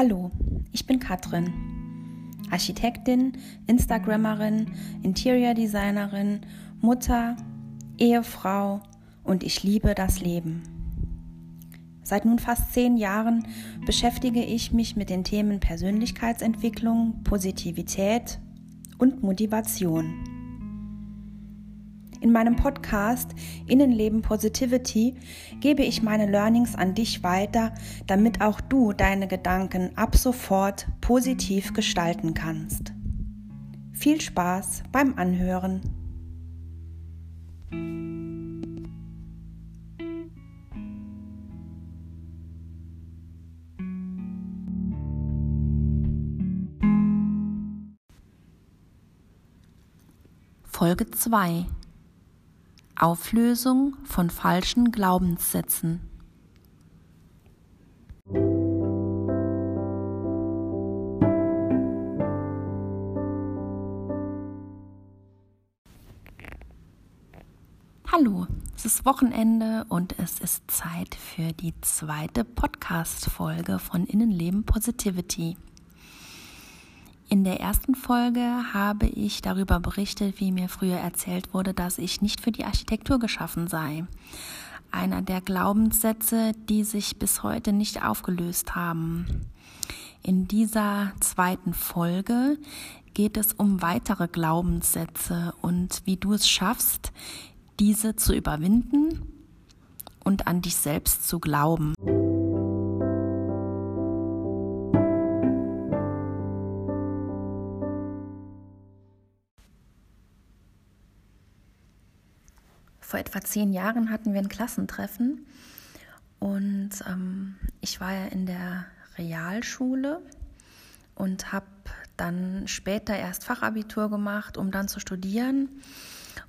Hallo, ich bin Katrin, Architektin, Instagrammerin, Interior Designerin, Mutter, Ehefrau und ich liebe das Leben. Seit nun fast zehn Jahren beschäftige ich mich mit den Themen Persönlichkeitsentwicklung, Positivität und Motivation. In meinem Podcast Innenleben Positivity gebe ich meine Learnings an dich weiter, damit auch du deine Gedanken ab sofort positiv gestalten kannst. Viel Spaß beim Anhören. Folge 2 Auflösung von falschen Glaubenssätzen. Hallo, es ist Wochenende und es ist Zeit für die zweite Podcast-Folge von Innenleben Positivity. In der ersten Folge habe ich darüber berichtet, wie mir früher erzählt wurde, dass ich nicht für die Architektur geschaffen sei. Einer der Glaubenssätze, die sich bis heute nicht aufgelöst haben. In dieser zweiten Folge geht es um weitere Glaubenssätze und wie du es schaffst, diese zu überwinden und an dich selbst zu glauben. Etwa zehn Jahren hatten wir ein Klassentreffen und ähm, ich war ja in der Realschule und habe dann später erst Fachabitur gemacht, um dann zu studieren.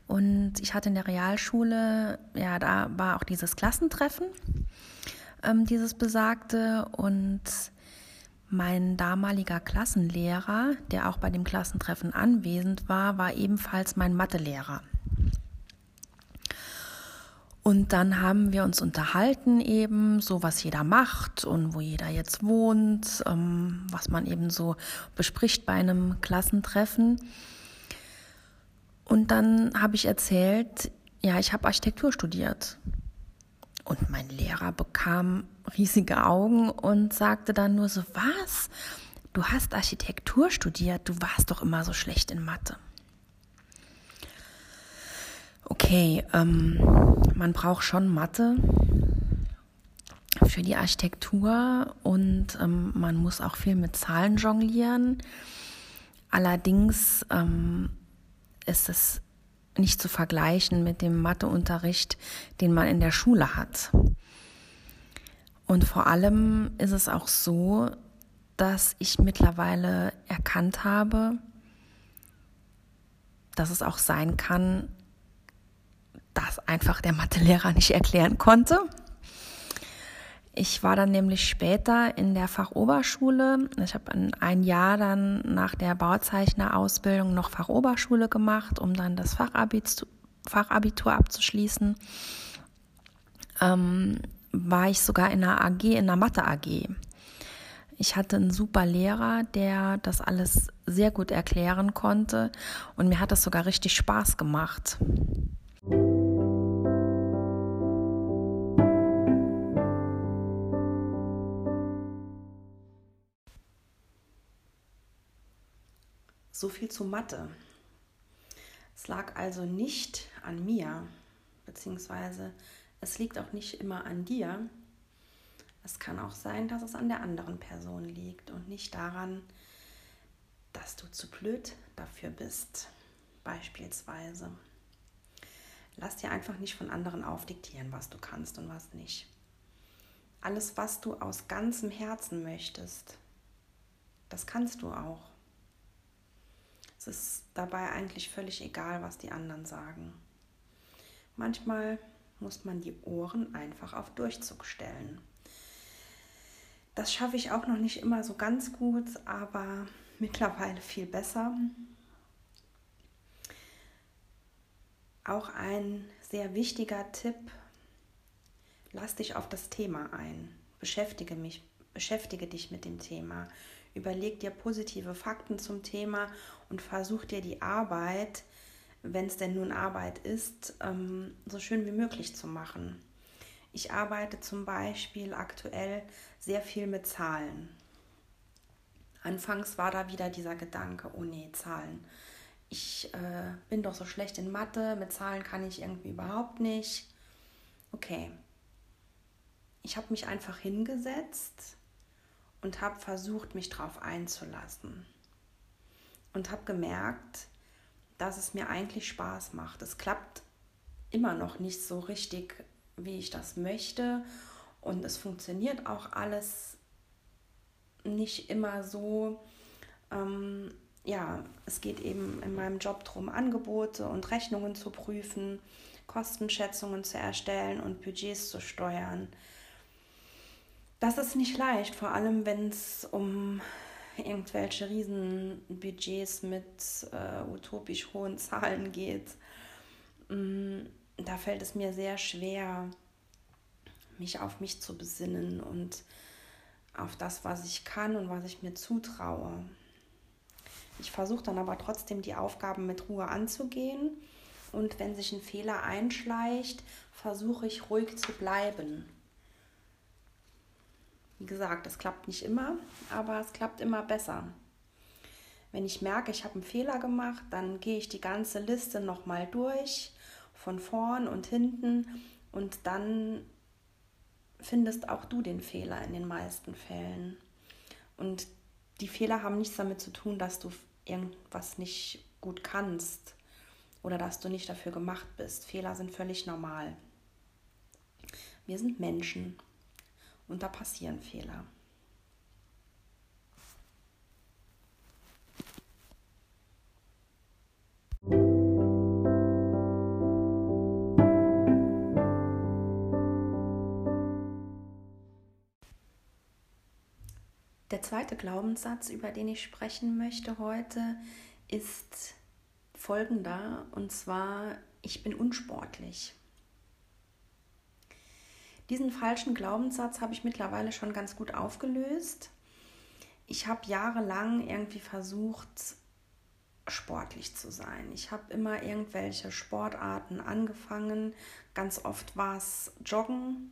Und ich hatte in der Realschule, ja, da war auch dieses Klassentreffen, ähm, dieses besagte. Und mein damaliger Klassenlehrer, der auch bei dem Klassentreffen anwesend war, war ebenfalls mein Mathelehrer. Und dann haben wir uns unterhalten eben, so was jeder macht und wo jeder jetzt wohnt, ähm, was man eben so bespricht bei einem Klassentreffen. Und dann habe ich erzählt, ja, ich habe Architektur studiert. Und mein Lehrer bekam riesige Augen und sagte dann nur so, was? Du hast Architektur studiert, du warst doch immer so schlecht in Mathe. Okay, ähm, man braucht schon Mathe für die Architektur und ähm, man muss auch viel mit Zahlen jonglieren. Allerdings ähm, ist es nicht zu vergleichen mit dem Matheunterricht, den man in der Schule hat. Und vor allem ist es auch so, dass ich mittlerweile erkannt habe, dass es auch sein kann, das einfach der Mathelehrer nicht erklären konnte. Ich war dann nämlich später in der Fachoberschule. Ich habe ein Jahr dann nach der Bauzeichnerausbildung noch Fachoberschule gemacht, um dann das Fachabitur, Fachabitur abzuschließen. Ähm, war ich sogar in einer AG, in einer Mathe AG. Ich hatte einen super Lehrer, der das alles sehr gut erklären konnte und mir hat das sogar richtig Spaß gemacht. So viel zu Mathe. Es lag also nicht an mir, beziehungsweise es liegt auch nicht immer an dir. Es kann auch sein, dass es an der anderen Person liegt und nicht daran, dass du zu blöd dafür bist, beispielsweise. Lass dir einfach nicht von anderen aufdiktieren, was du kannst und was nicht. Alles, was du aus ganzem Herzen möchtest, das kannst du auch. Es ist dabei eigentlich völlig egal, was die anderen sagen. Manchmal muss man die Ohren einfach auf Durchzug stellen. Das schaffe ich auch noch nicht immer so ganz gut, aber mittlerweile viel besser. Auch ein sehr wichtiger Tipp, lass dich auf das Thema ein. Beschäftige mich, beschäftige dich mit dem Thema. Überleg dir positive Fakten zum Thema und versuch dir die Arbeit, wenn es denn nun Arbeit ist, ähm, so schön wie möglich zu machen. Ich arbeite zum Beispiel aktuell sehr viel mit Zahlen. Anfangs war da wieder dieser Gedanke, oh nee, Zahlen. Ich äh, bin doch so schlecht in Mathe, mit Zahlen kann ich irgendwie überhaupt nicht. Okay. Ich habe mich einfach hingesetzt und habe versucht, mich darauf einzulassen. Und habe gemerkt, dass es mir eigentlich Spaß macht. Es klappt immer noch nicht so richtig, wie ich das möchte. Und es funktioniert auch alles nicht immer so. Ähm, ja, es geht eben in meinem Job darum, Angebote und Rechnungen zu prüfen, Kostenschätzungen zu erstellen und Budgets zu steuern. Das ist nicht leicht, vor allem wenn es um irgendwelche Riesenbudgets mit äh, utopisch hohen Zahlen geht. Mm, da fällt es mir sehr schwer, mich auf mich zu besinnen und auf das, was ich kann und was ich mir zutraue. Ich versuche dann aber trotzdem die Aufgaben mit Ruhe anzugehen und wenn sich ein Fehler einschleicht, versuche ich ruhig zu bleiben. Wie gesagt, es klappt nicht immer, aber es klappt immer besser. Wenn ich merke, ich habe einen Fehler gemacht, dann gehe ich die ganze Liste nochmal durch, von vorn und hinten und dann findest auch du den Fehler in den meisten Fällen. Und die Fehler haben nichts damit zu tun, dass du irgendwas nicht gut kannst oder dass du nicht dafür gemacht bist. Fehler sind völlig normal. Wir sind Menschen und da passieren Fehler. Der zweite Glaubenssatz, über den ich sprechen möchte heute, ist folgender, und zwar, ich bin unsportlich. Diesen falschen Glaubenssatz habe ich mittlerweile schon ganz gut aufgelöst. Ich habe jahrelang irgendwie versucht, sportlich zu sein. Ich habe immer irgendwelche Sportarten angefangen. Ganz oft war es Joggen,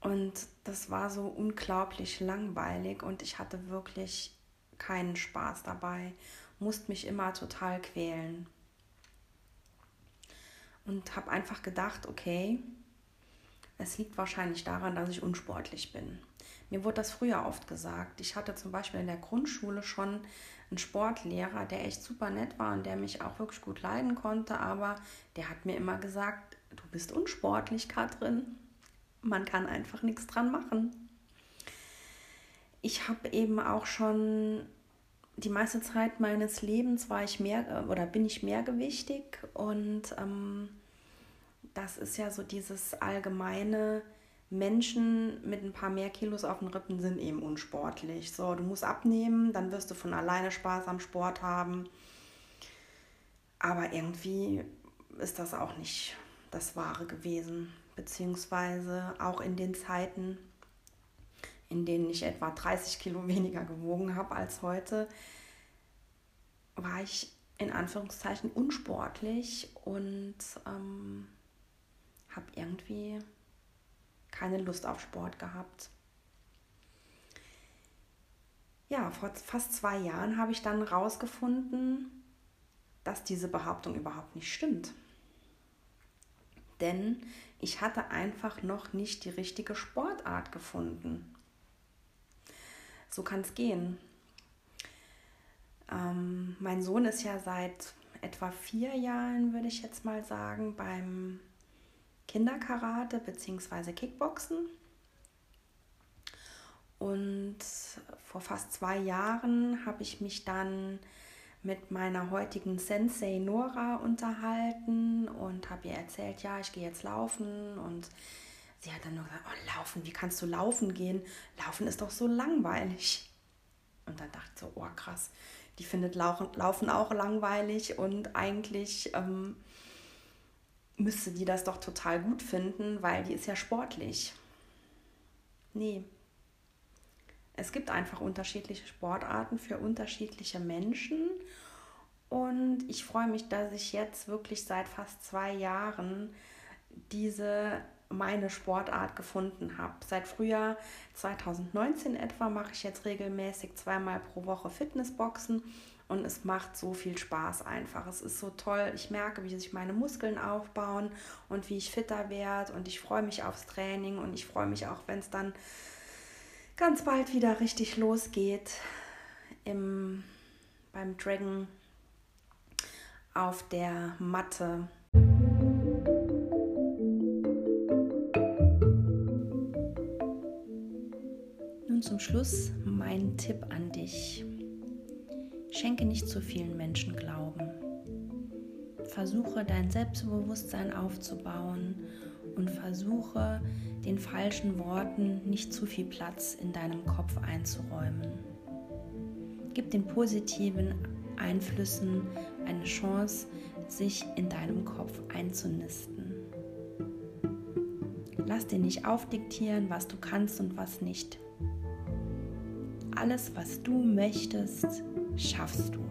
und das war so unglaublich langweilig und ich hatte wirklich keinen Spaß dabei, musste mich immer total quälen. Und habe einfach gedacht, okay, es liegt wahrscheinlich daran, dass ich unsportlich bin. Mir wurde das früher oft gesagt. Ich hatte zum Beispiel in der Grundschule schon einen Sportlehrer, der echt super nett war und der mich auch wirklich gut leiden konnte, aber der hat mir immer gesagt, du bist unsportlich, Katrin man kann einfach nichts dran machen. Ich habe eben auch schon die meiste Zeit meines Lebens war ich mehr oder bin ich mehrgewichtig und ähm, das ist ja so dieses allgemeine Menschen mit ein paar mehr Kilos auf den Rippen sind eben unsportlich. So, du musst abnehmen, dann wirst du von alleine Spaß am Sport haben. Aber irgendwie ist das auch nicht das Wahre gewesen beziehungsweise auch in den Zeiten, in denen ich etwa 30 Kilo weniger gewogen habe als heute, war ich in Anführungszeichen unsportlich und ähm, habe irgendwie keine Lust auf Sport gehabt. Ja, vor fast zwei Jahren habe ich dann herausgefunden, dass diese Behauptung überhaupt nicht stimmt. Denn ich hatte einfach noch nicht die richtige Sportart gefunden. So kann es gehen. Ähm, mein Sohn ist ja seit etwa vier Jahren, würde ich jetzt mal sagen, beim Kinderkarate bzw. Kickboxen. Und vor fast zwei Jahren habe ich mich dann mit meiner heutigen Sensei Nora unterhalten und habe ihr erzählt, ja, ich gehe jetzt laufen und sie hat dann nur gesagt, oh, laufen, wie kannst du laufen gehen? Laufen ist doch so langweilig. Und dann dachte ich so, oh krass, die findet Laufen auch langweilig und eigentlich ähm, müsste die das doch total gut finden, weil die ist ja sportlich. Nee, es gibt einfach unterschiedliche Sportarten für unterschiedliche Menschen. Und ich freue mich, dass ich jetzt wirklich seit fast zwei Jahren diese meine Sportart gefunden habe. Seit Frühjahr 2019 etwa mache ich jetzt regelmäßig zweimal pro Woche Fitnessboxen und es macht so viel Spaß einfach. Es ist so toll. Ich merke, wie sich meine Muskeln aufbauen und wie ich fitter werde und ich freue mich aufs Training und ich freue mich auch, wenn es dann ganz bald wieder richtig losgeht im, beim Dragon auf der Matte Nun zum Schluss mein Tipp an dich. Schenke nicht zu vielen Menschen Glauben. Versuche dein Selbstbewusstsein aufzubauen und versuche den falschen Worten nicht zu viel Platz in deinem Kopf einzuräumen. Gib den positiven Einflüssen eine Chance, sich in deinem Kopf einzunisten. Lass dir nicht aufdiktieren, was du kannst und was nicht. Alles, was du möchtest, schaffst du.